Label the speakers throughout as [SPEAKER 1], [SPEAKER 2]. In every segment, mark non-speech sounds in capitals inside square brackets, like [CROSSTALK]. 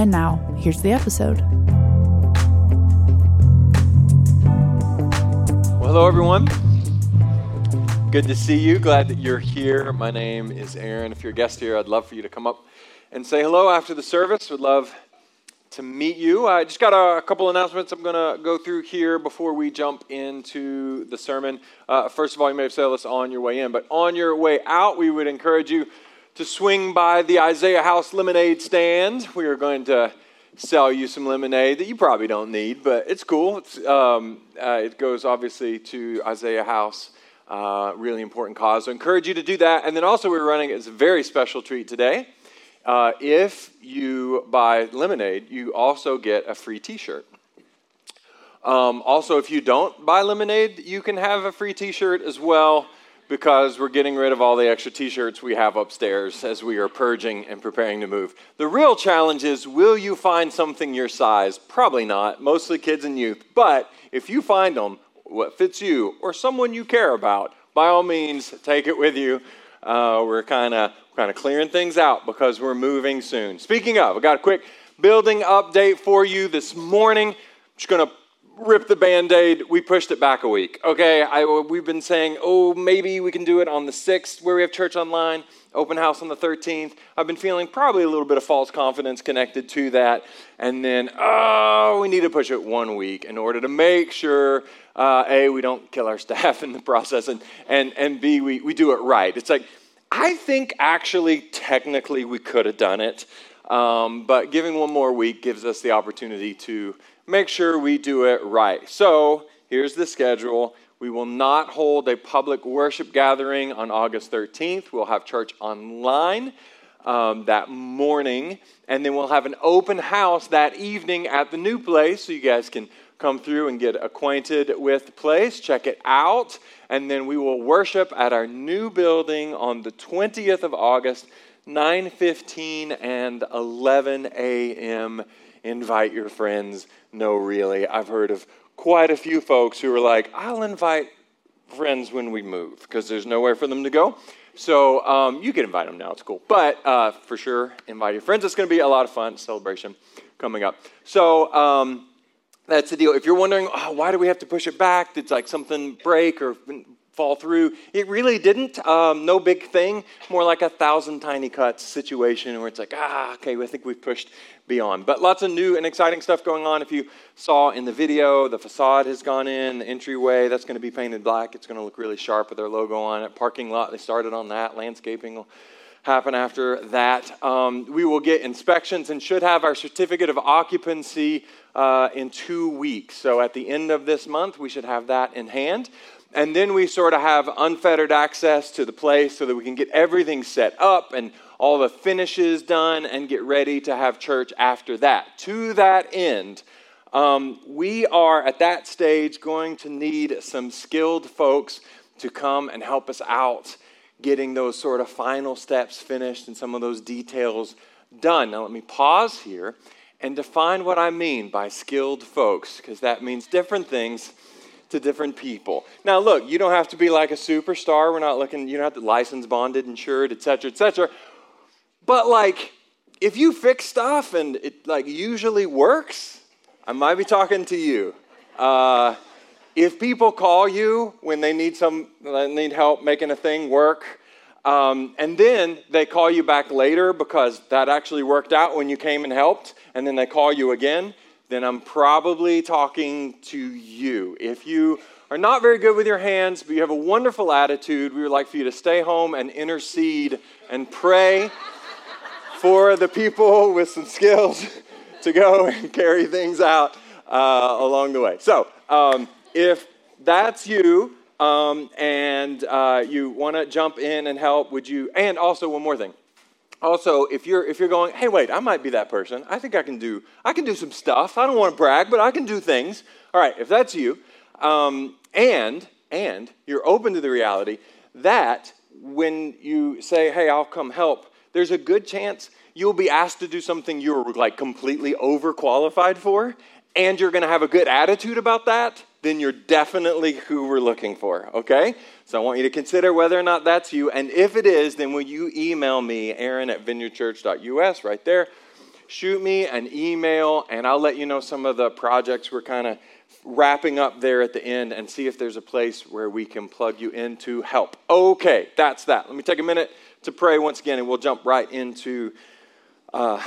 [SPEAKER 1] And now, here's the episode.
[SPEAKER 2] Well, hello, everyone. Good to see you. Glad that you're here. My name is Aaron. If you're a guest here, I'd love for you to come up and say hello after the service. Would love to meet you. I just got a, couple announcements I'm going to go through here before we jump into the sermon. Uh, first of all, you may have said this on your way in, but on your way out, we would encourage you to swing by the Isaiah House lemonade stand. We are going to sell you some lemonade that you probably don't need, but it's cool. It's, um, uh, it goes obviously to Isaiah House. Uh, really important cause. So, I encourage you to do that. And then also, we're running it's a very special treat today. Uh, if you buy lemonade, you also get a free t shirt. Um, also, if you don't buy lemonade, you can have a free t shirt as well because we're getting rid of all the extra t shirts we have upstairs as we are purging and preparing to move. The real challenge is will you find something your size? Probably not, mostly kids and youth. But if you find them, what fits you or someone you care about, by all means, take it with you. Uh, we're kind of kind of clearing things out because we're moving soon. Speaking of, I got a quick building update for you this morning. I'm just going to rip the band aid. We pushed it back a week. Okay, I, we've been saying, oh, maybe we can do it on the 6th where we have church online, open house on the 13th. I've been feeling probably a little bit of false confidence connected to that. And then, oh, we need to push it one week in order to make sure uh, A, we don't kill our [LAUGHS] staff in the process, and, and, and B, we, we do it right. It's like, I think actually, technically, we could have done it, um, but giving one more week gives us the opportunity to make sure we do it right. So, here's the schedule. We will not hold a public worship gathering on August 13th. We'll have church online um, that morning, and then we'll have an open house that evening at the new place so you guys can come through and get acquainted with the place, check it out, and then we will worship at our new building on the 20th of August, 9:15 and 11 a.m. Invite your friends. No, really, I've heard of quite a few folks who are like, "I'll invite friends when we move," because there's nowhere for them to go. So um, you can invite them now; it's cool. But uh, for sure, invite your friends. It's going to be a lot of fun celebration coming up. So. Um, that's the deal. If you're wondering, oh, why do we have to push it back? Did like something break or fall through? It really didn't. Um, no big thing. More like a thousand tiny cuts situation where it's like, ah, okay, I think we've pushed beyond. But lots of new and exciting stuff going on. If you saw in the video, the facade has gone in, the entryway, that's going to be painted black. It's going to look really sharp with their logo on it. Parking lot, they started on that. Landscaping will happen after that. Um, we will get inspections and should have our certificate of occupancy uh, in two weeks. So at the end of this month, we should have that in hand. And then we sort of have unfettered access to the place so that we can get everything set up and all the finishes done and get ready to have church after that. To that end, um, we are at that stage going to need some skilled folks to come and help us out getting those sort of final steps finished and some of those details done. Now, let me pause here and define what I mean by skilled folks, because that means different things to different people. Now, look, you don't have to be like a superstar. We're not looking, you don't have to license, bonded, insured, et cetera, et cetera. But like, if you fix stuff and it like usually works, I might be talking to you. Uh, if people call you when they need some they need help making a thing work, um, and then they call you back later because that actually worked out when you came and helped, and then they call you again, then I'm probably talking to you. If you are not very good with your hands, but you have a wonderful attitude, we would like for you to stay home and intercede and pray for the people with some skills [LAUGHS] to go and carry things out uh, along the way. So, um, if that's you um, and uh, you want to jump in and help, would you? And also, one more thing. also if you're if you're going hey wait i might be that person i think i can do i can do some stuff i don't want to brag but i can do things all right if that's you um, and and you're open to the reality that when you say hey i'll come help there's a good chance you'll be asked to do something you're like completely overqualified for and you're going to have a good attitude about that then you're definitely who we're looking for, okay? So I want you to consider whether or not that's you. And if it is, then will you email me, Aaron at vineyardchurch.us, right there? Shoot me an email, and I'll let you know some of the projects we're kind of wrapping up there at the end and see if there's a place where we can plug you in to help. Okay, that's that. Let me take a minute to pray once again, and we'll jump right into uh,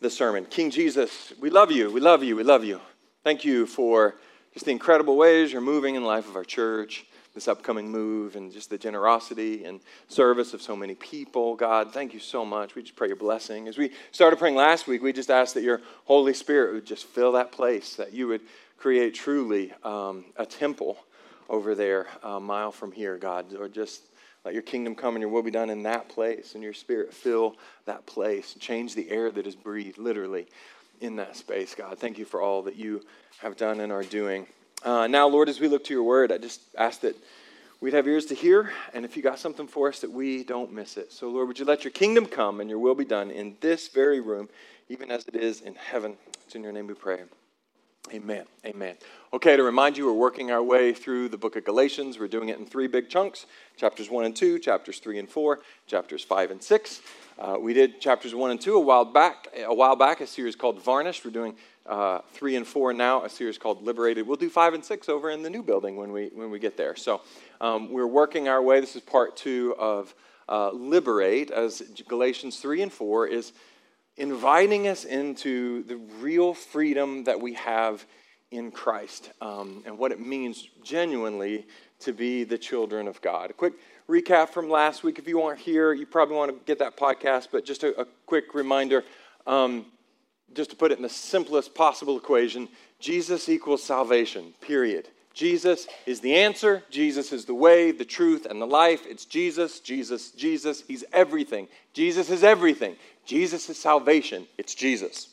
[SPEAKER 2] the sermon. King Jesus, we love you, we love you, we love you. Thank you for just the incredible ways you're moving in the life of our church, this upcoming move, and just the generosity and service of so many people. God, thank you so much. We just pray your blessing. As we started praying last week, we just asked that your Holy Spirit would just fill that place, that you would create truly um, a temple over there a mile from here, God, or just let your kingdom come and your will be done in that place, and your spirit fill that place. Change the air that is breathed, literally, in that space, God. Thank you for all that you have done and are doing. Uh, now, Lord, as we look to your word, I just ask that we'd have ears to hear, and if you got something for us, that we don't miss it. So, Lord, would you let your kingdom come and your will be done in this very room, even as it is in heaven? It's in your name we pray. Amen. Amen. Okay, to remind you, we're working our way through the book of Galatians. We're doing it in three big chunks chapters 1 and 2, chapters 3 and 4, chapters 5 and 6. Uh, we did chapters 1 and 2 a while back, a while back, a series called Varnished. We're doing uh, 3 and 4 now, a series called Liberated. We'll do 5 and 6 over in the new building when we, when we get there. So um, we're working our way. This is part 2 of uh, Liberate, as Galatians 3 and 4 is inviting us into the real freedom that we have in Christ um, and what it means genuinely to be the children of God. A quick recap from last week. If you weren't here, you probably want to get that podcast, but just a, a quick reminder um, just to put it in the simplest possible equation Jesus equals salvation, period. Jesus is the answer. Jesus is the way, the truth, and the life. It's Jesus, Jesus, Jesus. He's everything. Jesus is everything. Jesus is salvation. It's Jesus.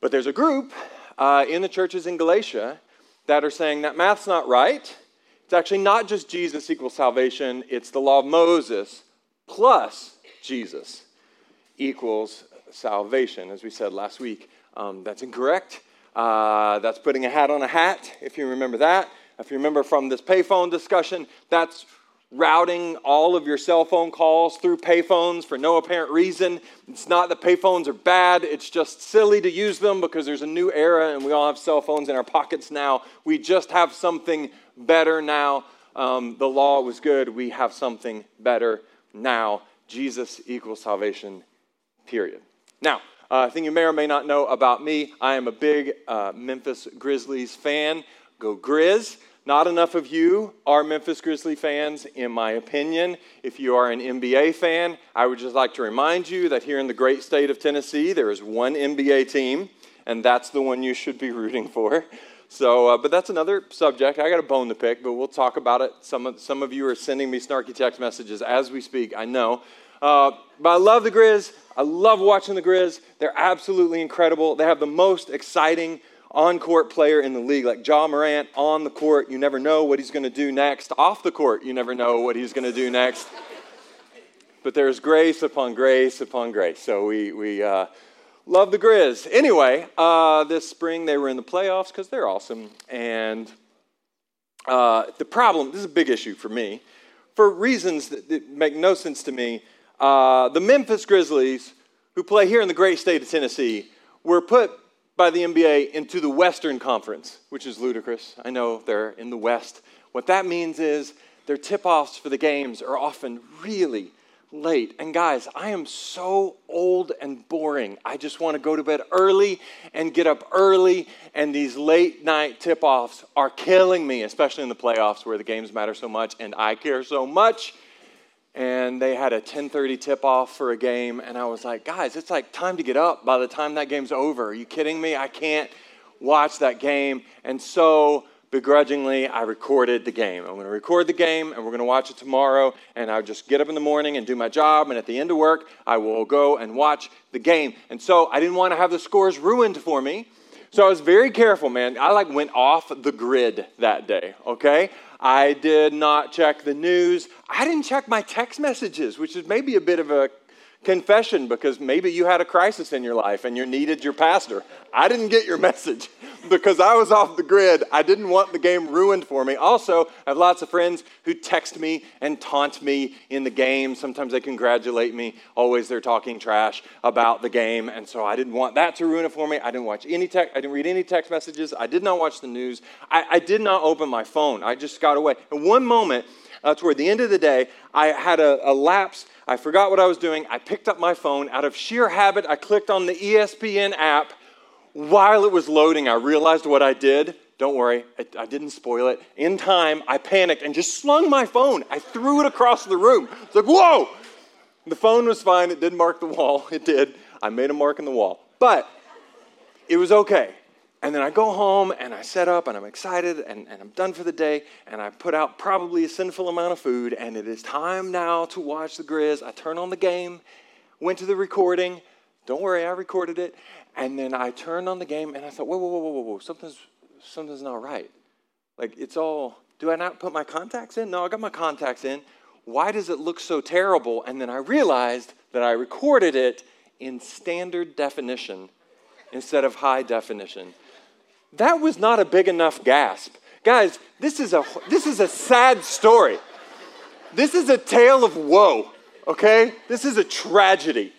[SPEAKER 2] But there's a group uh, in the churches in Galatia that are saying that math's not right. It's actually not just Jesus equals salvation, it's the law of Moses plus Jesus equals salvation, as we said last week. Um, that's incorrect. Uh, that's putting a hat on a hat, if you remember that. If you remember from this payphone discussion, that's routing all of your cell phone calls through payphones for no apparent reason. It's not that payphones are bad, it's just silly to use them because there's a new era and we all have cell phones in our pockets now. We just have something better now. Um, the law was good, we have something better now. Jesus equals salvation, period. Now, uh, thing you may or may not know about me, I am a big uh, Memphis Grizzlies fan. Go Grizz. Not enough of you are Memphis Grizzly fans, in my opinion. If you are an NBA fan, I would just like to remind you that here in the great state of Tennessee, there is one NBA team, and that's the one you should be [LAUGHS] rooting for. So, uh, but that's another subject. I got a bone to pick, but we'll talk about it. Some of, some of you are sending me snarky text messages as we speak, I know. Uh, but I love the Grizz. I love watching the Grizz. They're absolutely incredible. They have the most exciting on court player in the league, like Ja Morant on the court. You never know what he's going to do next. Off the court, you never know what he's going to do next. but there's grace upon grace upon grace. So we, we uh, love the Grizz. Anyway, uh, this spring they were in the playoffs because they're awesome. And uh, the problem, this is a big issue for me, for reasons that, that make no sense to me uh, the Memphis Grizzlies, who play here in the great state of Tennessee, were put by the NBA into the Western Conference, which is ludicrous. I know they're in the West. What that means is their tip offs for the games are often really late. And guys, I am so old and boring. I just want to go to bed early and get up early. And these late night tip offs are killing me, especially in the playoffs where the games matter so much and I care so much and they had a 10:30 tip-off for a game and I was like, "Guys, it's like time to get up by the time that game's over. Are you kidding me? I can't watch that game." And so begrudgingly, I recorded the game. I'm going to record the game and we're going to watch it tomorrow. And I'll just get up in the morning and do my job. And at the end of work, I will go and watch the game. And so I didn't want to have the scores ruined for me. So I was very careful, man. I like went off the grid that day, okay? I did not check the news. I didn't check my text messages, which is maybe a bit of a confession because maybe you had a crisis in your life and you needed your pastor. I didn't get your [LAUGHS] message because I was off the grid. I didn't want the game ruined for me. Also, I have lots of friends who text me and taunt me in the game. Sometimes they congratulate me. Always they're talking trash about the game. And so I didn't want that to ruin it for me. I didn't watch any text, I didn't read any text messages. I did not watch the news. I, I did not open my phone. I just got away. And one moment, uh, toward the end of the day, I had a, a lapse. I forgot what I was doing. I picked up my phone. Out of sheer habit, I clicked on the ESPN app. While it was loading, I realized what I did. Don't worry, I, I, didn't spoil it. In time, I panicked and just slung my phone. I threw it across the room. It's like, whoa! The phone was fine. It didn't mark the wall. [LAUGHS] It did. I made a mark in the wall. But it was okay. And then I go home and I set up and I'm excited and, and I'm done for the day and I put out probably a sinful amount of food and it is time now to watch the Grizz. I turn on the game, went to the recording. Don't worry, I recorded it. And then I turned on the game and I thought, whoa, whoa, whoa, whoa, whoa, something's, something's not right. Like it's all, do I not put my contacts in? No, I got my contacts in. Why does it look so terrible? And then I realized that I recorded it in standard definition instead of high definition. That was not a big enough gasp. Guys, this is a, this is a sad story. This is a tale of woe, okay? This is a tragedy.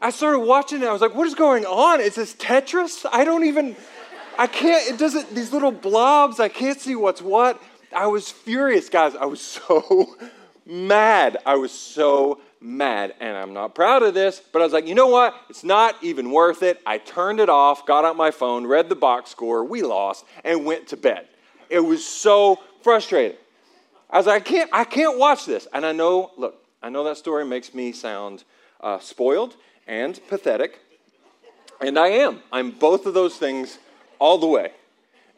[SPEAKER 2] I started watching it. I was like, what is going on? Is this Tetris? I don't even, I can't, it doesn't, these little blobs, I can't see what's what. I was furious, guys. I was [LAUGHS] so mad. I was so mad. And I'm not proud of this, but I was like, you know what? It's not even worth it. I turned it off, got out my phone, read the box score, we lost, and went to bed. It was so frustrating. I was like, I can't, I can't watch this. And I know, look, I know that story makes me sound uh, spoiled and pathetic. And I am. I'm both of those things all the way.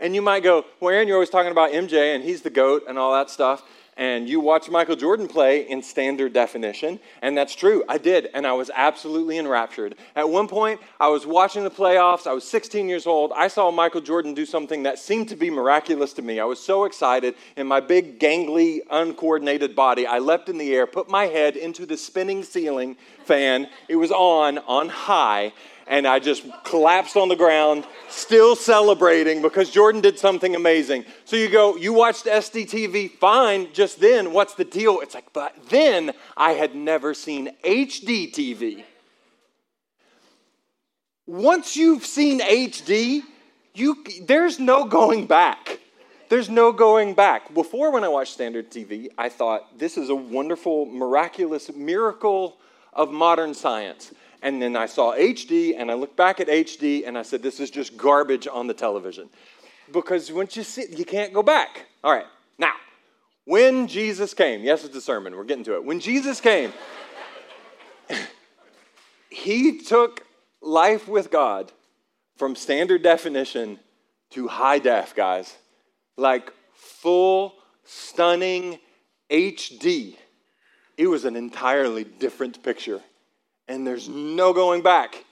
[SPEAKER 2] And you might go, well, Aaron, you're always talking about MJ and he's the GOAT and all that stuff and you watch Michael Jordan play in standard definition, and that's true. I did, and I was absolutely enraptured. At one point, I was watching the playoffs. I was 16 years old. I saw Michael Jordan do something that seemed to be miraculous to me. I was so excited. In my big, gangly, uncoordinated body, I leapt in the air, put my head into the spinning ceiling fan. It was on, on high, and I just collapsed on the ground, still celebrating because Jordan did something amazing. So you go, you watched SDTV, fine, just then, what's the deal? It's like, but then I had never seen HD TV. Once you've seen HD, you, there's no going back. There's no going back. Before, when I watched standard TV, I thought this is a wonderful, miraculous miracle of modern science. And then I saw HD and I looked back at HD and I said, this is just garbage on the television. Because once you see you can't go back. All right, now, when Jesus came, yes, it's a sermon, we're getting to it. When Jesus came, [LAUGHS] he took life with God from standard definition to high def, guys. Like full, stunning HD. It was an entirely different picture and there's no going back.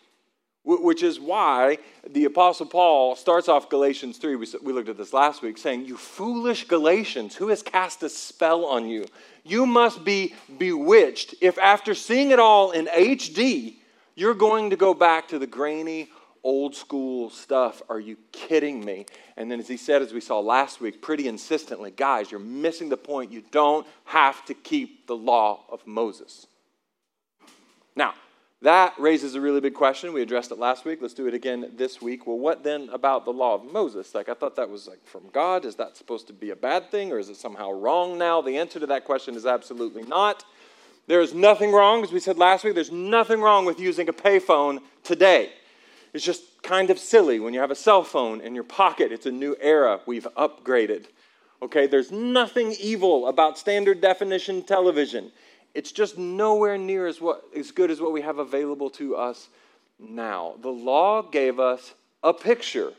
[SPEAKER 2] Which is why the Apostle Paul starts off Galatians 3. We, looked at this last week, saying, You foolish Galatians, who has cast a spell on you? You must be bewitched if after seeing it all in HD, you're going to go back to the grainy, old school stuff. Are you kidding me? And then, as he said, as we saw last week, pretty insistently, guys, you're missing the point. You don't have to keep the law of Moses. Now, that raises a really big question. We addressed it last week. Let's do it again this week. Well, what then about the law of Moses? Like, I thought that was like from God. Is that supposed to be a bad thing or is it somehow wrong now? The answer to that question is absolutely not. There is nothing wrong, as we said last week, there's nothing wrong with using a payphone today. It's just kind of silly when you have a cell phone in your pocket. It's a new era. We've upgraded. Okay, there's nothing evil about standard definition television it's just nowhere near as, what, as good as what we have available to us now. The law gave us a picture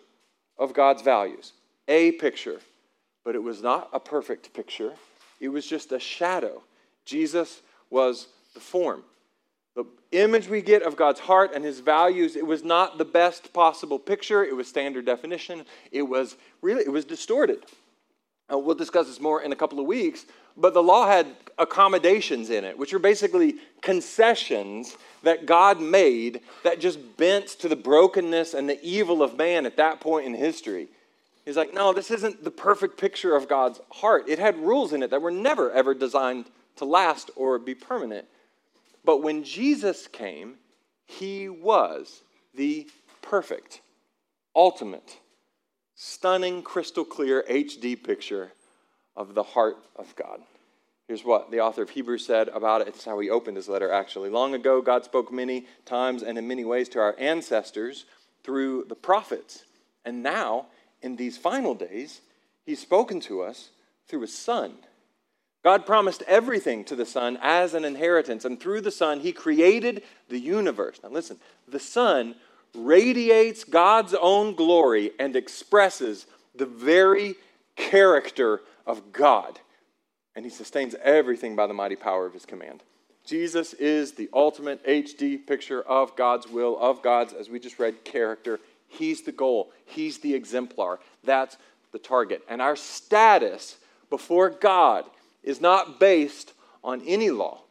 [SPEAKER 2] of God's values. a picture, but it was not a perfect picture. It was just a shadow. Jesus was the form. The image we get of God's heart and his values, it was not the best possible picture. It was standard definition. It was really, it was distorted. Uh, we'll discuss this more in a couple of weeks, but the law had accommodations in it, which are basically concessions that God made that just bent to the brokenness and the evil of man at that point in history. He's like, no, this isn't the perfect picture of God's heart. It had rules in it that were never, ever designed to last or be permanent. But when Jesus came, he was the perfect, ultimate, stunning, crystal clear HD picture of the heart of God. Here's what the author of Hebrews said about it. It's how he opened his letter, actually. Long ago, God spoke many times and in many ways to our ancestors through the prophets. And now, in these final days, he's spoken to us through his Son God promised everything to the Son as an inheritance, and through the Son, He created the universe. Now, listen, the Son radiates God's own glory and expresses the very character of God. And He sustains everything by the mighty power of His command. Jesus is the ultimate HD picture of God's will, of God's, as we just read, character. He's the goal, He's the exemplar. That's the target. And our status before God is not based on any law.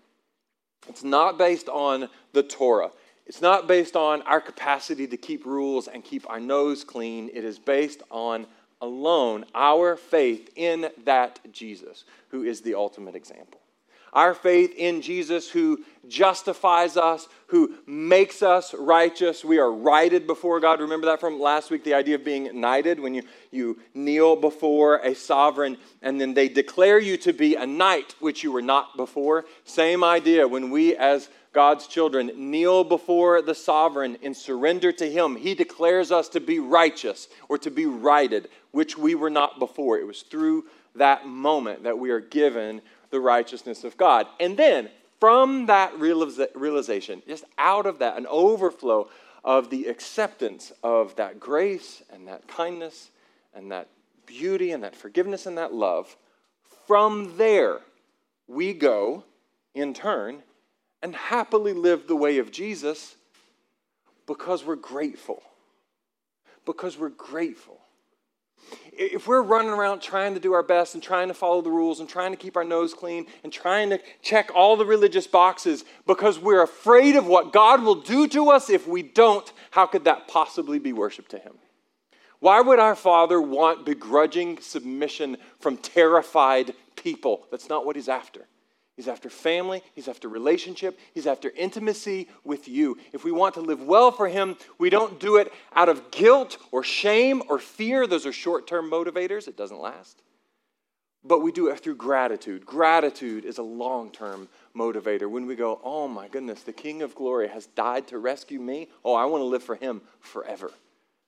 [SPEAKER 2] It's not based on the Torah. It's not based on our capacity to keep rules and keep our nose clean. It is based on alone our faith in that Jesus, who is the ultimate example. Our faith in Jesus, who justifies us, who makes us righteous. We are righted before God. Remember that from last week, the idea of being knighted, when you, you kneel before a sovereign and then they declare you to be a knight, which you were not before. Same idea when we, as God's children, kneel before the sovereign and surrender to him. He declares us to be righteous or to be righted, which we were not before. It was through that moment that we are given the righteousness of God. And then from that realization, just out of that, an overflow of the acceptance of that grace and that kindness and that beauty and that forgiveness and that love, from there we go in turn and happily live the way of Jesus because we're grateful. Because we're grateful if we're running around trying to do our best and trying to follow the rules and trying to keep our nose clean and trying to check all the religious boxes because we're afraid of what God will do to us if we don't, how could that possibly be worship to Him? Why would our Father want begrudging submission from terrified people? That's not what He's after. He's after family, he's after relationship, he's after intimacy with you. If we want to live well for him, we don't do it out of guilt or shame or fear. Those are short term motivators, it doesn't last. But we do it through gratitude. Gratitude is a long term motivator. When we go, oh my goodness, the King of Glory has died to rescue me. Oh, I want to live for him forever.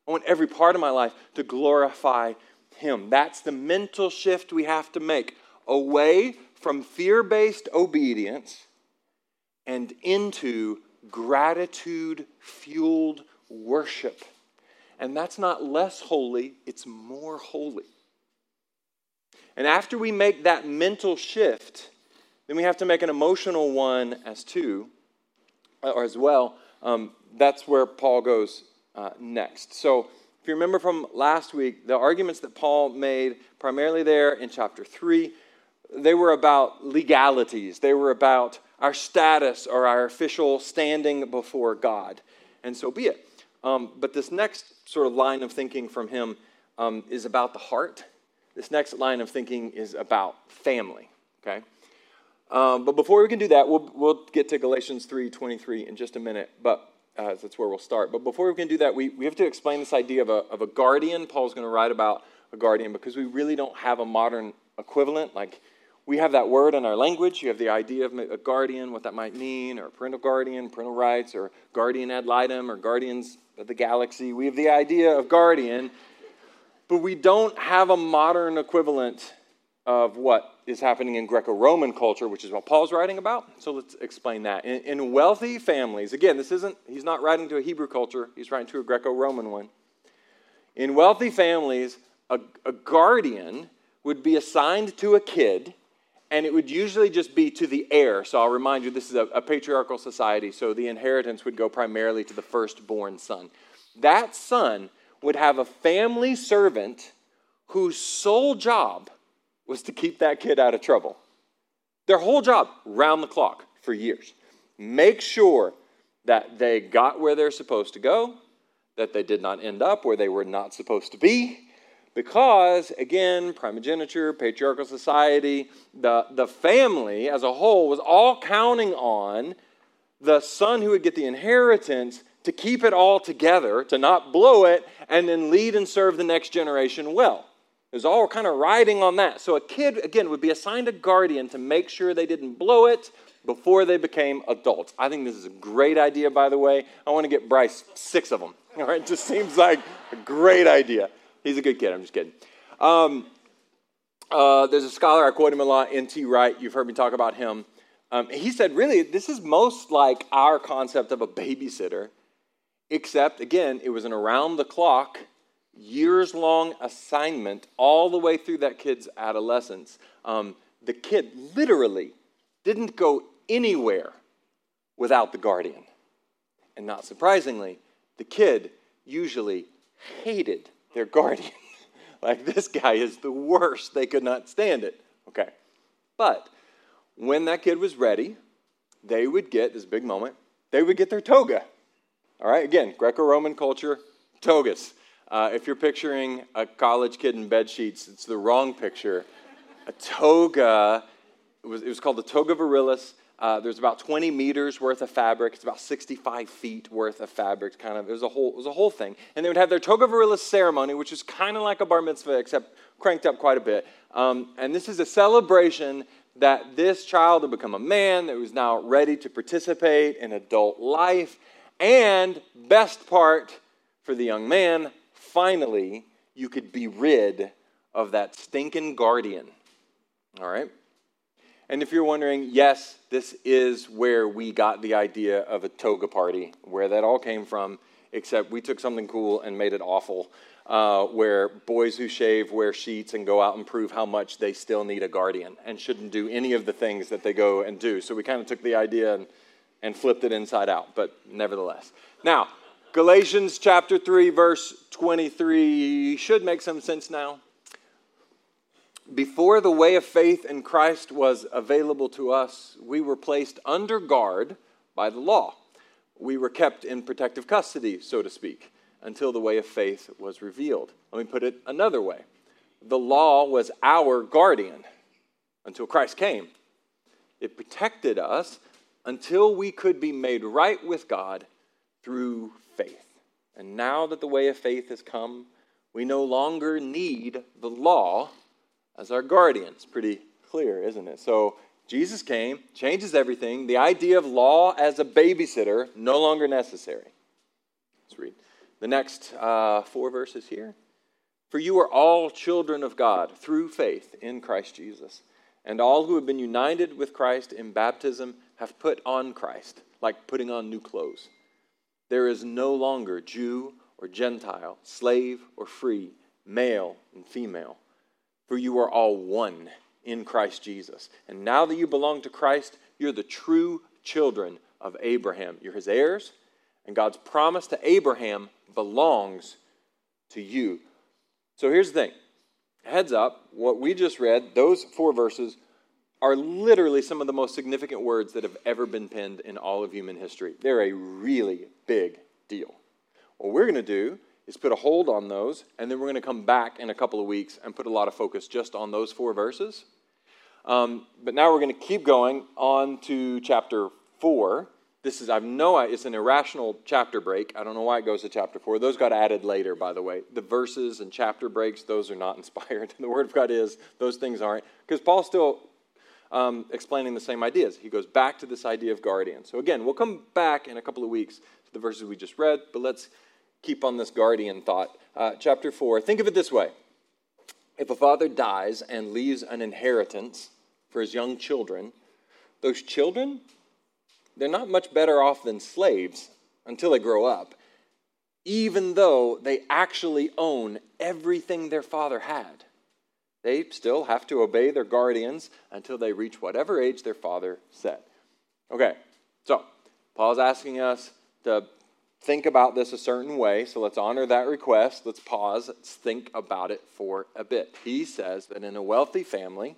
[SPEAKER 2] I want every part of my life to glorify him. That's the mental shift we have to make away from fear based obedience and into gratitude fueled worship. And that's not less holy, it's more holy. And after we make that mental shift, then we have to make an emotional one as too, or as well. Um, that's where Paul goes uh, next. So, if you remember from last week, the arguments that Paul made primarily there in chapter 3 they were about legalities, they were about our status or our official standing before God. And so be it. Um, but this next sort of line of thinking from him um, is about the heart. This next line of thinking is about family. Okay? Um, but before we can do that, we'll, we'll get to Galatians 3.23 in just a minute. But uh, that's where we'll start. But before we can do that, we, we have to explain this idea of a, of a guardian. Paul's going to write about a guardian because we really don't have a modern equivalent. Like we have that word in our language. You have the idea of a guardian, what that might mean, or parental guardian, parental rights, or guardian ad litem, or guardians of the galaxy. We have the idea of guardian, but we don't have a modern equivalent of what is happening in Greco Roman culture, which is what Paul's writing about. So let's explain that. In, in wealthy families, again, this isn't, he's not writing to a Hebrew culture, he's writing to a Greco Roman one. In wealthy families, a, a guardian would be assigned to a kid, and it would usually just be to the heir. So I'll remind you, this is a, a patriarchal society, so the inheritance would go primarily to the firstborn son. That son would have a family servant whose sole job was to keep that kid out of trouble. Their whole job, round the clock for years. Make sure that they got where they're supposed to go, that they did not end up where they were not supposed to be, because, again, primogeniture, patriarchal society, the, the family as a whole was all counting on the son who would get the inheritance to keep it all together, to not blow it, and then lead and serve the next generation well. It was all kind of riding on that. So a kid, again, would be assigned a guardian to make sure they didn't blow it before they became adults. I think this is a great idea, by the way. I want to get Bryce six of them. All right, just seems like a great idea. He's a good kid. I'm just kidding. Um, uh, there's a scholar, I quote him a lot, N.T. Wright. You've heard me talk about him. Um, he said, really, this is most like our concept of a babysitter, except, again, it was an around the clock, years long assignment all the way through that kid's adolescence. Um, the kid literally didn't go anywhere without the guardian. And not surprisingly, the kid usually hated their guardian. [LAUGHS] like, this guy is the worst. They could not stand it. Okay. But when that kid was ready, they would get this big moment, they would get their toga. All right, again, Greco Roman culture, togas. Uh, if you're picturing a college kid in bed sheets, it's the wrong picture. A toga, it was, it was called the toga virilis. Uh, there's about 20 meters worth of fabric. It's about 65 feet worth of fabric. Kind of, it was a whole, it was a whole thing. And they would have their toga virilis ceremony, which is kind of like a bar mitzvah, except cranked up quite a bit. Um, and this is a celebration that this child had become a man that was now ready to participate in adult life. And best part for the young man, finally, you could be rid of that stinking guardian. All right? And if you're wondering, yes, this is where we got the idea of a toga party, where that all came from, except we took something cool and made it awful, uh, where boys who shave wear sheets and go out and prove how much they still need a guardian and shouldn't do any of the things that they go and do. So we kind of took the idea and, and flipped it inside out, but nevertheless. Now, Galatians chapter 3, verse 23 should make some sense now before the way of faith in Christ was available to us, we were placed under guard by the law. We were kept in protective custody, so to speak, until the way of faith was revealed. Let me put it another way the law was our guardian until Christ came. It protected us until we could be made right with God through faith. And now that the way of faith has come, we no longer need the law as our guardian. It's pretty clear, isn't it? So Jesus came, changes everything. The idea of law as a babysitter, no longer necessary. Let's read the next uh, four verses here. For you are all children of God through faith in Christ Jesus. And all who have been united with Christ in baptism have put on Christ, like putting on new clothes. There is no longer Jew or Gentile, slave or free, male and female for you are all one in Christ Jesus. And now that you belong to Christ, you're the true children of Abraham. You're his heirs, and God's promise to Abraham belongs to you. So here's the thing heads up, what we just read, those four verses, are literally some of the most significant words that have ever been penned in all of human history. They're a really big deal. What we're going to do is put a hold on those, and then we're going to come back in a couple of weeks and put a lot of focus just on those four verses. Um, but now we're going to keep going on to chapter 4. This is, I know it's an irrational chapter break. I don't know why it goes to chapter 4. Those got added later, by the way. The verses and chapter breaks, those are not [LAUGHS] inspired. the Word of God is, those things aren't. Because Paul's still um, explaining the same ideas. He goes back to this idea of guardian. So again, we'll come back in a couple of weeks to the verses we just read, but let's keep on this guardian thought. Uh, chapter 4, think of it this way if a father dies and leaves an inheritance for his young children, those children, they're not much better off than slaves until they grow up, even though they actually own everything their father had. They still have to obey their guardians until they reach whatever age their father set. Okay, so Paul's asking us to think about this a certain way. So let's honor that request. Let's pause. Let's think about it for a bit. He says that in a wealthy family,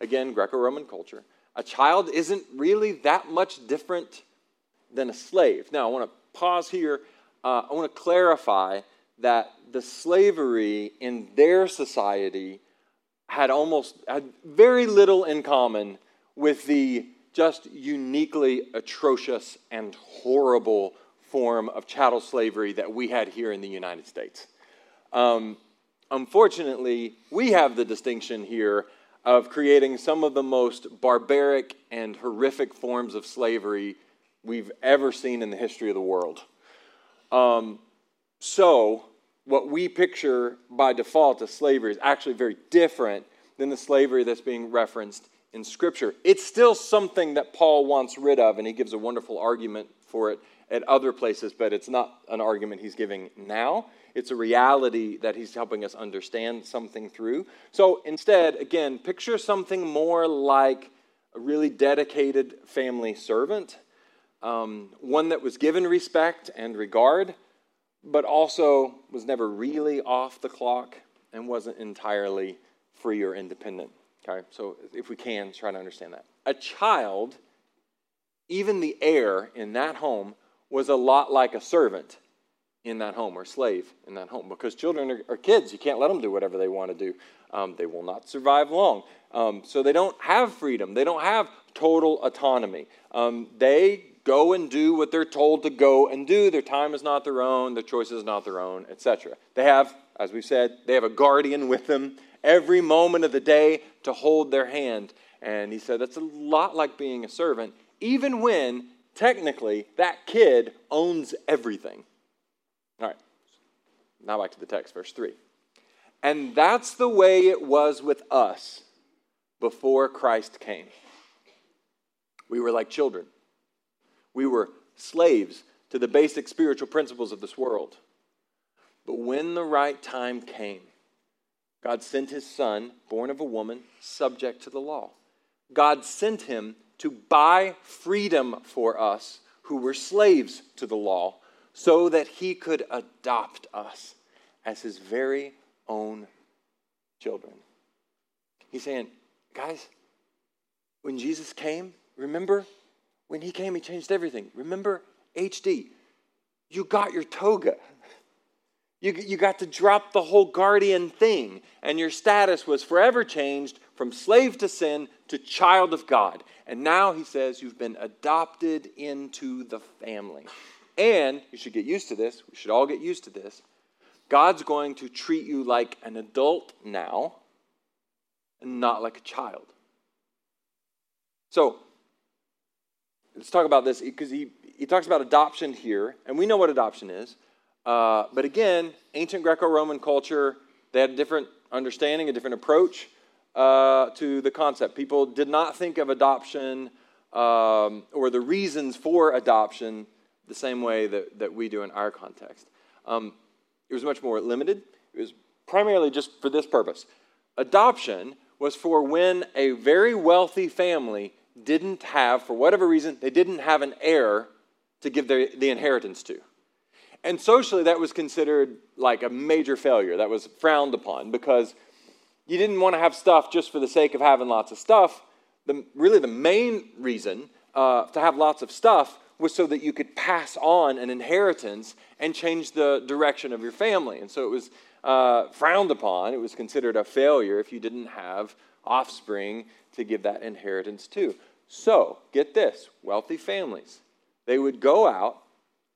[SPEAKER 2] again, Greco Roman culture, a child isn't really that much different than a slave. Now, I want to pause here. Uh, I want to clarify that the slavery in their society had almost had very little in common with the just uniquely atrocious and horrible form of chattel slavery that we had here in the United States. Um, unfortunately, we have the distinction here of creating some of the most barbaric and horrific forms of slavery we've ever seen in the history of the world. Um, so, what we picture by default as slavery is actually very different than the slavery that's being referenced in Scripture. It's still something that Paul wants rid of, and he gives a wonderful argument for it at other places, but it's not an argument he's giving now. It's a reality that he's helping us understand something through. So instead, again, picture something more like a really dedicated family servant, um, one that was given respect and regard, but also was never really off the clock and wasn't entirely free or independent. Okay, so if we can, try to understand that. A child, even the heir in that home, was a lot like a servant in that home or slave in that home because children are, are kids. You can't let them do whatever they want to do. Um, they will not survive long. Um, so they don't have freedom, they don't have total autonomy. Um, they go and do what they're told to go and do. Their time is not their own, their choice is not their own, etc. They have, as we've said, they have a guardian with them every moment of the day to hold their hand. And he said that's a lot like being a servant, even when technically that kid owns everything. All right, now back to the text, verse 3. And that's the way it was with us before Christ came. We were like children, we were slaves to the basic spiritual principles of this world. But when the right time came, God sent his son, born of a woman, subject to the law. God sent him to buy freedom for us who were slaves to the law so that he could adopt us as his very own children. He's saying, guys, when Jesus came, remember? When he came, he changed everything. Remember HD? You got your toga. You, you got to drop the whole guardian thing, and your status was forever changed from slave to sin to child of God. And now he says you've been adopted into the family. And you should get used to this. We should all get used to this. God's going to treat you like an adult now and not like a child. So, let's talk about this because he, he talks about adoption here, and we know what adoption is. Uh, but again, ancient Greco Roman culture, they had a different understanding, a different approach uh, to the concept. People did not think of adoption um, or the reasons for adoption the same way that, that we do in our context. Um, it was much more limited. It was primarily just for this purpose. Adoption was for when a very wealthy family didn't have, for whatever reason, they didn't have an heir to give their, the inheritance to. And socially, that was considered like a major failure. That was frowned upon because you didn't want to have stuff just for the sake of having lots of stuff. The, really, the main reason uh, to have lots of stuff was so that you could pass on an inheritance and change the direction of your family. And so it was uh, frowned upon. It was considered a failure if you didn't have offspring to give that inheritance to. So, get this wealthy families, they would go out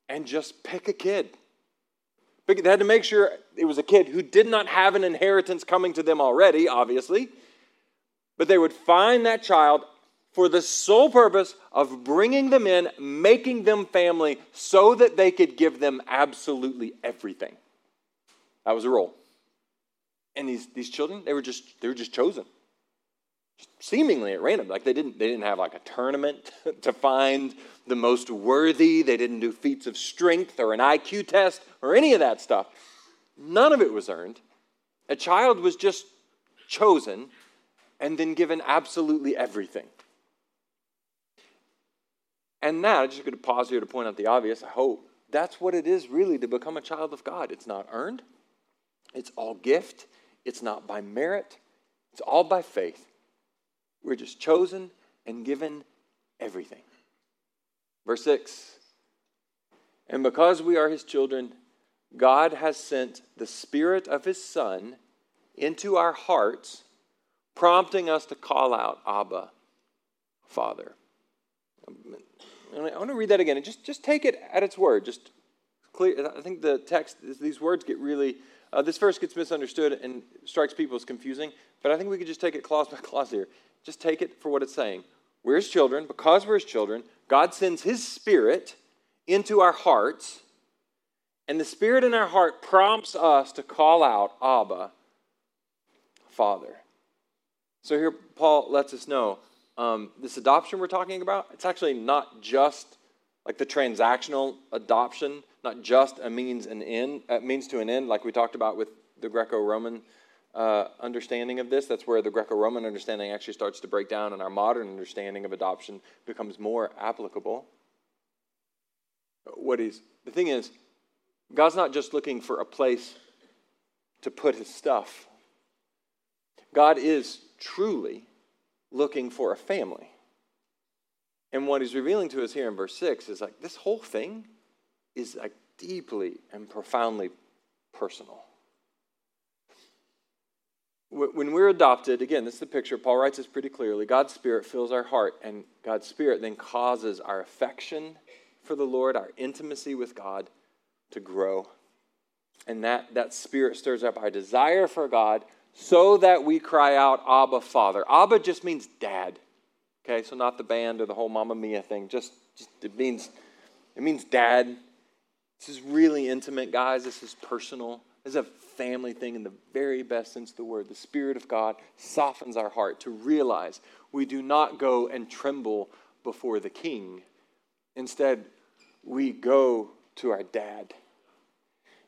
[SPEAKER 2] and just pick a kid. They had to make sure it was a kid who did not have an inheritance coming to them already, obviously. But they would find that child for the sole purpose of bringing them in, making them family, so that they could give them absolutely everything. That was the role. And these, these children, they were just they were just chosen seemingly at random. Like they didn't, they didn't have like a tournament [LAUGHS] to find the most worthy. They didn't do feats of strength or an IQ test or any of that stuff. None of it was earned. A child was just chosen and then given absolutely everything. And now, I'm just going to pause here to point out the obvious, I hope. That's what it is really to become a child of God. It's not earned, it's all gift, it's not by merit, it's all by faith. We're just chosen and given everything. Verse 6 And because we are his children, God has sent the Spirit of his Son into our hearts, prompting us to call out, Abba, Father. I want to read that again and just, just take it at its word. Just clear. I think the text, these words get really, uh, this verse gets misunderstood and strikes people as confusing, but I think we could just take it clause by [LAUGHS] clause here. Just take it for what it's saying. We're his children. Because we're his children, God sends his spirit into our hearts, and the spirit in our heart prompts us to call out, Abba, Father. So here, Paul lets us know um, this adoption we're talking about, it's actually not just like the transactional adoption, not just a means an end, uh, means to an end, like we talked about with the Greco-Roman uh, understanding of this. That's where the Greco-Roman understanding actually starts to break down, and our modern understanding of adoption becomes more applicable. What is the thing is, God's not just looking for a place to put His stuff. God is truly looking for a family. And what he's revealing to us here in verse 6 is like this whole thing is like deeply and profoundly personal. When we're adopted, again, this is the picture. Paul writes this pretty clearly. God's Spirit fills our heart, and God's Spirit then causes our affection for the Lord, our intimacy with God to grow. And that, that Spirit stirs up our desire for God so that we cry out, Abba, Father. Abba just means dad. Okay, so not the band or the whole Mamma Mia thing. Just, just it means it means dad. This is really intimate, guys. This is personal. Is a family thing in the very best sense of the word. The Spirit of God softens our heart to realize we do not go and tremble before the King. Instead, we go to our dad.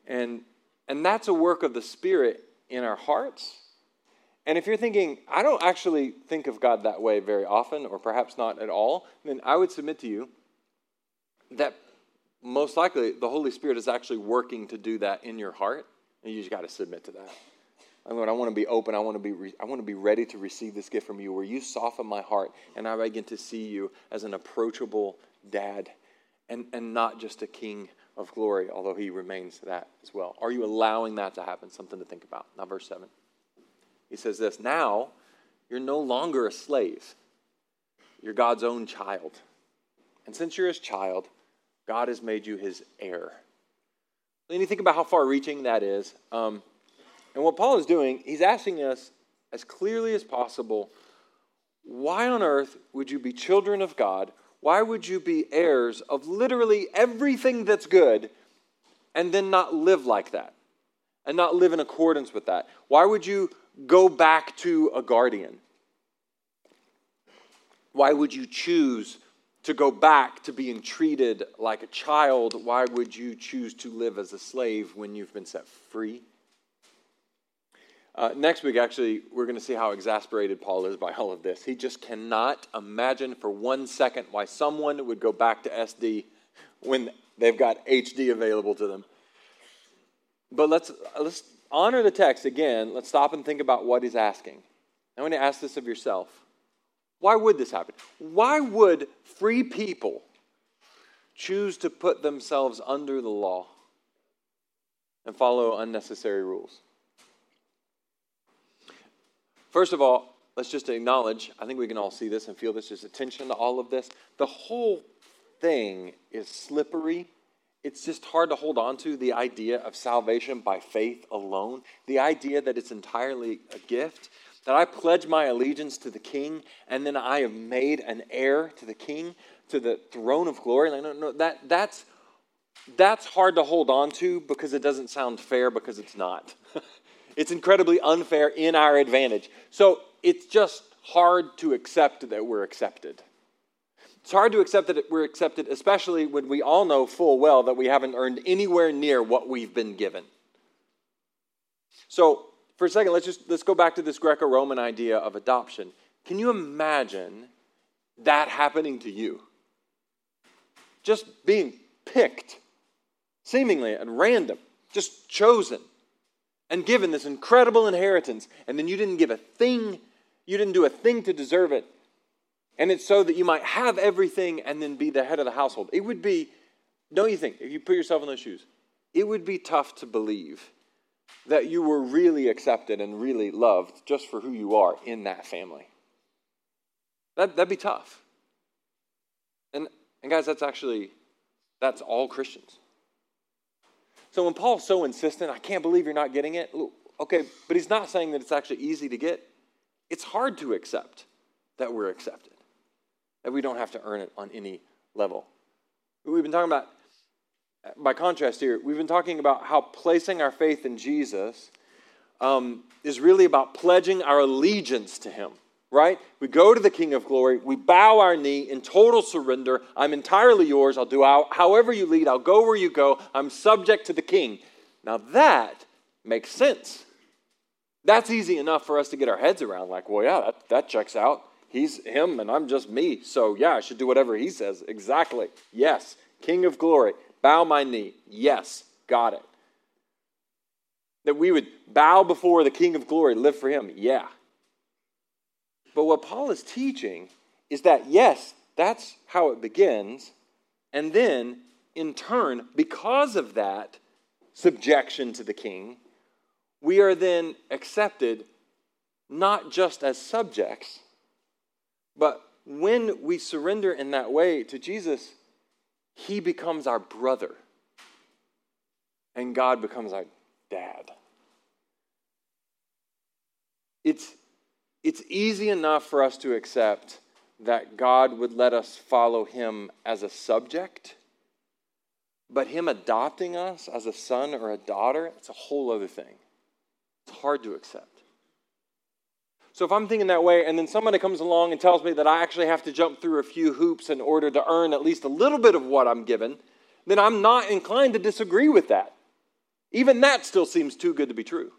[SPEAKER 2] And, and that's a work of the Spirit in our hearts. And if you're thinking, I don't actually think of God that way very often, or perhaps not at all, then I would submit to you that most likely the Holy Spirit is actually working to do that in your heart, and you just got to submit to that. Lord, I want to be open. I want to be, re- I want to be ready to receive this gift from you where you soften my heart and I begin to see you as an approachable dad and, and not just a king of glory, although he remains that as well. Are you allowing that to happen? Something to think about. Now, verse 7. He says this Now you're no longer a slave, you're God's own child. And since you're his child, God has made you his heir. Then you think about how far reaching that is. Um, and what Paul is doing, he's asking us as clearly as possible why on earth would you be children of God? Why would you be heirs of literally everything that's good and then not live like that and not live in accordance with that? Why would you go back to a guardian? Why would you choose to go back to being treated like a child? Why would you choose to live as a slave when you've been set free? Uh, next week, actually, we're going to see how exasperated Paul is by [LAUGHS] all of this. He just cannot imagine for one second why someone would go back to SD when they've got HD available to them. But let's, let's honor the text again. Let's stop and think about what he's asking. I want to ask this of yourself. Why would this happen? Why would free people choose to put themselves under the law and follow unnecessary rules? First of all, let's just acknowledge, I think we can all see this and feel this, just attention to all of this. The whole thing is slippery. It's just hard to hold on to the idea of salvation by faith alone, the idea that it's entirely a gift, that I pledge my allegiance to the king and then I am made an heir to the king, to the throne of glory. Like, no, no, that, that's, that's hard to hold on to because it doesn't sound fair because it's not. [LAUGHS] It's incredibly unfair in our advantage. So it's just hard to accept that we're accepted. It's hard to accept that we're accepted, especially when we all know full well that we haven't earned anywhere near what we've been given. So for a second, let's just let's go back to this Greco-Roman idea of adoption. Can you imagine that happening to you? Just being picked, seemingly at random, just chosen and given this incredible inheritance, and then you didn't give a thing, you didn't do a thing to deserve it. And it's so that you might have everything and then be the head of the household. It would be, don't you think, if you put yourself in those shoes, it would be tough to believe that you were really accepted and really loved just for who you are in that family. That, that'd be tough. And, and guys, that's actually, that's all Christians. So when Paul's so insistent, I can't believe you're not getting it. Okay, but he's not saying that it's actually easy to get. It's hard to accept that we're accepted, that we don't have to earn it on any level. We've been talking about, by contrast here, we've been talking about how placing our faith in Jesus um, is really about pledging our allegiance to him right? We go to the King of Glory. We bow our knee in total surrender. I'm entirely yours. I'll do however you lead. I'll go where you go. I'm subject to the King. Now that makes sense. That's easy enough for us to get our heads around. Like, well, yeah, that, that checks out. He's him and I'm just me. So, yeah, I should do whatever he says. Exactly. Yes. King of Glory. Bow my knee. Yes. Got it. That we would bow before the King of Glory, live for him. Yeah, but what Paul is teaching is that, yes, that's how it begins. And then, in turn, because of that subjection to the king, we are then accepted not just as subjects, but when we surrender in that way to Jesus, he becomes our brother, and God becomes our dad. It's it's easy enough for us to accept that God would let us follow him as a subject, but him adopting us as a son or a daughter, it's a whole other thing. It's hard to accept. So if I'm thinking that way, and then somebody comes along and tells me that I actually have to jump through a few hoops in order to earn at least a little bit of what I'm given, then I'm not inclined to disagree with that. Even that still seems too good to be true.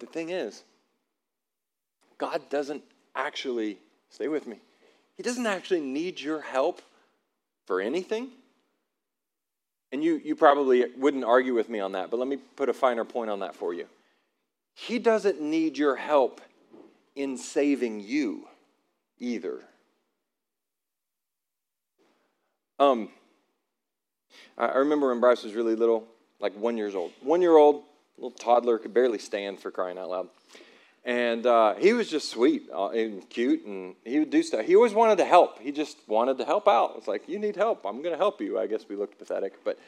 [SPEAKER 2] The thing is, God doesn't actually, stay with me, He doesn't actually need your help for anything. And you, you probably wouldn't argue with me on that, but let me put a finer point on that for you. He doesn't need your help in saving you either. Um, I remember when Bryce was really little, like one years old. One year old, little toddler, could barely stand for crying out loud. And uh, he was just sweet uh, and cute, and he would do stuff. He always wanted to help. He just wanted to help out. It's like, you need help. I'm going to help you. I guess we looked pathetic. But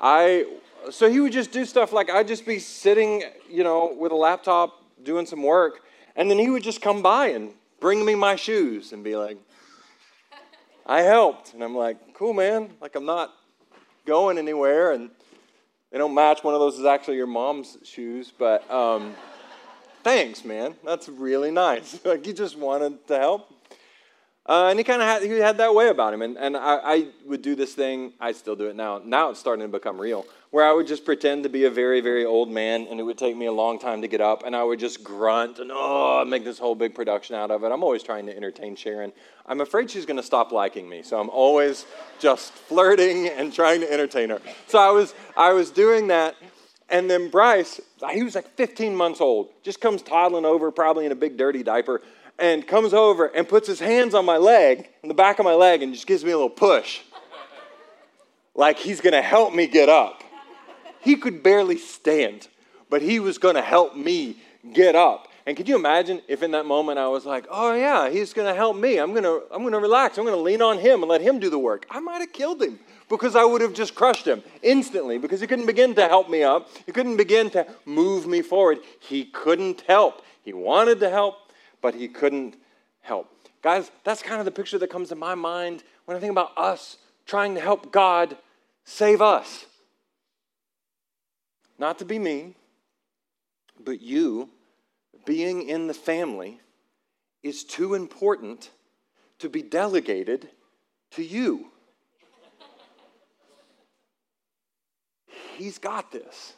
[SPEAKER 2] I, so he would just do stuff like I'd just be sitting, you know, with a laptop doing some work, and then he would just come by and bring me my shoes and be like, I helped. And I'm like, cool, man. Like, I'm not going anywhere, and they don't match. One of those is actually your mom's shoes, but. Um, thanks, man. That's really nice. [LAUGHS] like he just wanted to help. Uh, and he kind of had, he had that way about him. And, and I, I, would do this thing, I still do it now. Now it's starting to become real, where I would just pretend to be a very, very old man, and it would take me a long time to get up, and I would just grunt and, oh, make this whole big production out of it. I'm always trying to entertain Sharon. I'm afraid she's going to stop liking me, so I'm always just flirting and trying to entertain her. So I was, I was doing that, and then Bryce, he was like 15 months old, just comes toddling over, probably in a big dirty diaper, and comes over and puts his hands on my leg, in the back of my leg, and just gives me a little push. like he's gonna help me get up. He could barely stand, but he was gonna help me get up. And could you imagine if in that moment I was like, oh yeah, he's gonna help me. I'm gonna, I'm gonna relax. I'm gonna lean on him and let him do the work. I might have killed him because I would have just crushed him instantly because he couldn't begin to help me up. He couldn't begin to move me forward. He couldn't help. He wanted to help, but he couldn't help. Guys, that's kind of the picture that comes to my mind when I think about us trying to help God save us. Not to be mean, but you being in the family is too important to be delegated to you. He's got this.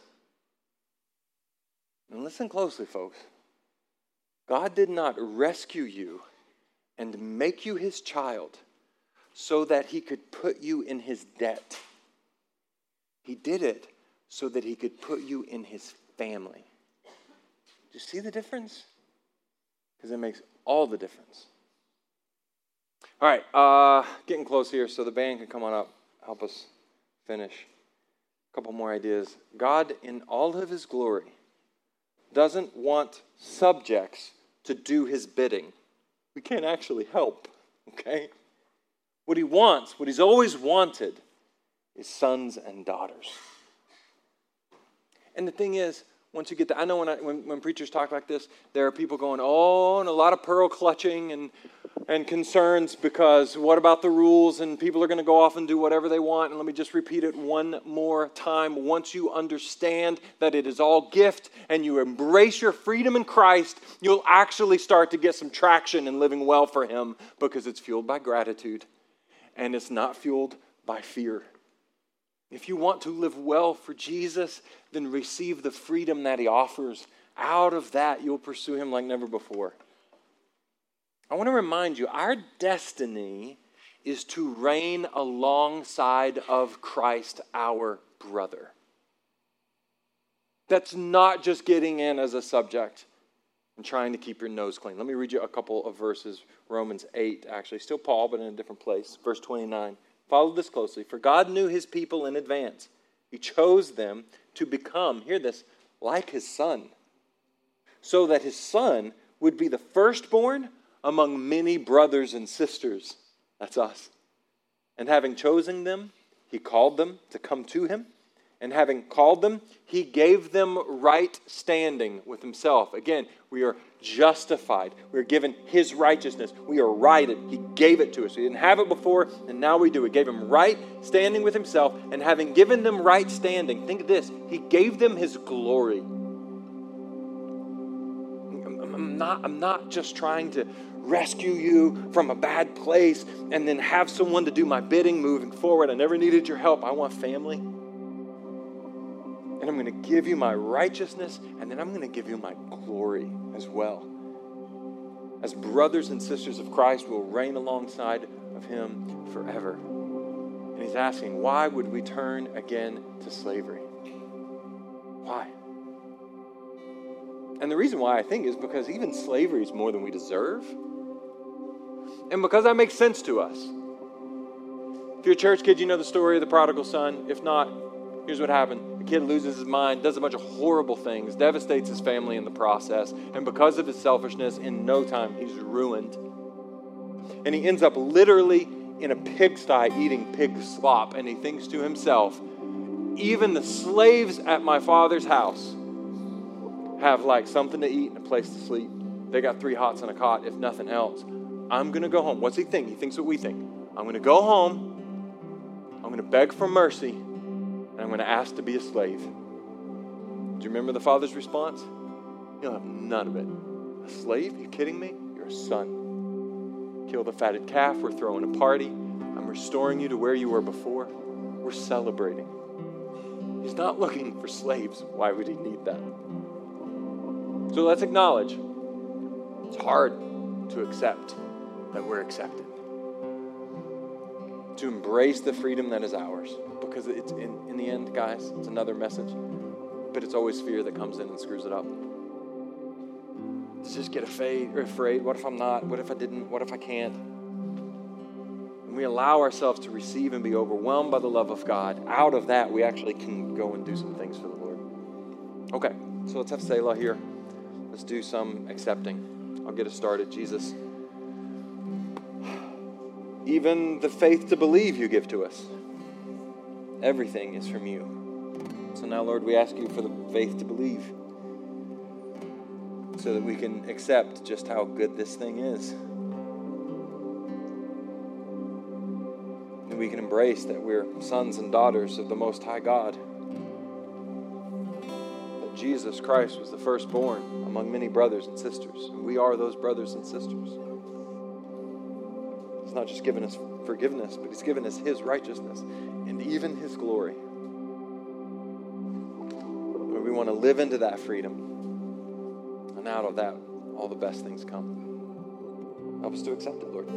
[SPEAKER 2] And listen closely, folks. God did not rescue you and make you his child so that he could put you in his debt. He did it so that he could put you in his family. Do you see the difference? Because it makes all the difference. All right, uh, getting close here, so the band can come on up, help us finish. A couple more ideas. God, in all of his glory, doesn't want subjects to do his bidding. We can't actually help, okay? What he wants, what he's always wanted, is sons and daughters. And the thing is, once you get that, I know when, I, when, when preachers talk like this, there are people going, oh, and a lot of pearl clutching and, and concerns because what about the rules and people are going to go off and do whatever they want. And let me just repeat it one more time. Once you understand that it is all gift and you embrace your freedom in Christ, you'll actually start to get some traction in living well for Him because it's fueled by gratitude and it's not fueled by fear. If you want to live well for Jesus, then receive the freedom that He offers. Out of that, you'll pursue Him like never before. I want to remind you our destiny is to reign alongside of Christ, our brother. That's not just getting in as a subject and trying to keep your nose clean. Let me read you a couple of verses. Romans 8, actually, still Paul, but in a different place. Verse 29. Follow this closely. For God knew his people in advance. He chose them to become, hear this, like his son, so that his son would be the firstborn among many brothers and sisters. That's us. And having chosen them, he called them to come to him and having called them, he gave them right standing with himself. Again, we are justified. We are given his righteousness. We are righted. He gave it to us. We didn't have it before, and now we do. He gave him right standing with himself, and having given them right standing, think of this, he gave them his glory. I'm not, I'm not just trying to rescue you from a bad place and then have someone to do my bidding moving forward. I never needed your help. I want family and I'm going to give you my righteousness, and then I'm going to give you my glory as well. As brothers and sisters of Christ, we'll reign alongside of him forever. And he's asking, why would we turn again to slavery? Why? And the reason why I think is because even slavery is more than we deserve. And because that makes sense to us. If you're a church kid, you know the story of the prodigal son. If not, here's what happened The kid loses his mind, does a bunch of horrible things, devastates his family in the process, and because of his selfishness, in no time, he's ruined. And he ends up literally in a pigsty eating pig slop, and he thinks to himself, even the slaves at my father's house have like something to eat and a place to sleep. They got three hots and a cot, if nothing else. I'm going to go home. What's he think? He thinks what we think. I'm going to go home. I'm going to beg for mercy and I'm going to ask to be a slave. Do you remember the father's response? You'll have none of it. A slave? You kidding me? You're a son. Kill the fatted calf. We're throwing a party. I'm restoring you to where you were before. We're celebrating. He's not looking for slaves. Why would he need that? So let's acknowledge it's hard to accept that we're accepted to embrace the freedom that is ours. Because it's in, in the end, guys, it's another message. But it's always fear that comes in and screws it up. To just get afraid, or afraid. What if I'm not? What if I didn't? What if I can't? And we allow ourselves to receive and be overwhelmed by the love of God. Out of that, we actually can go and do some things for the Lord. Okay, so let's have Selah here. Let's do some accepting. I'll get us started. Jesus even the faith to believe you give to us. Everything is from you. So now, Lord, we ask you for the faith to believe so that we can accept just how good this thing is. And we can embrace that we're sons and daughters of the Most High God. That Jesus Christ was the firstborn among many brothers and sisters. And we are those brothers and sisters. He's not just given us forgiveness, but He's given us His righteousness and even His glory. Lord, we want to live into that freedom. And out of that, all the best things come. Help us to accept it, Lord.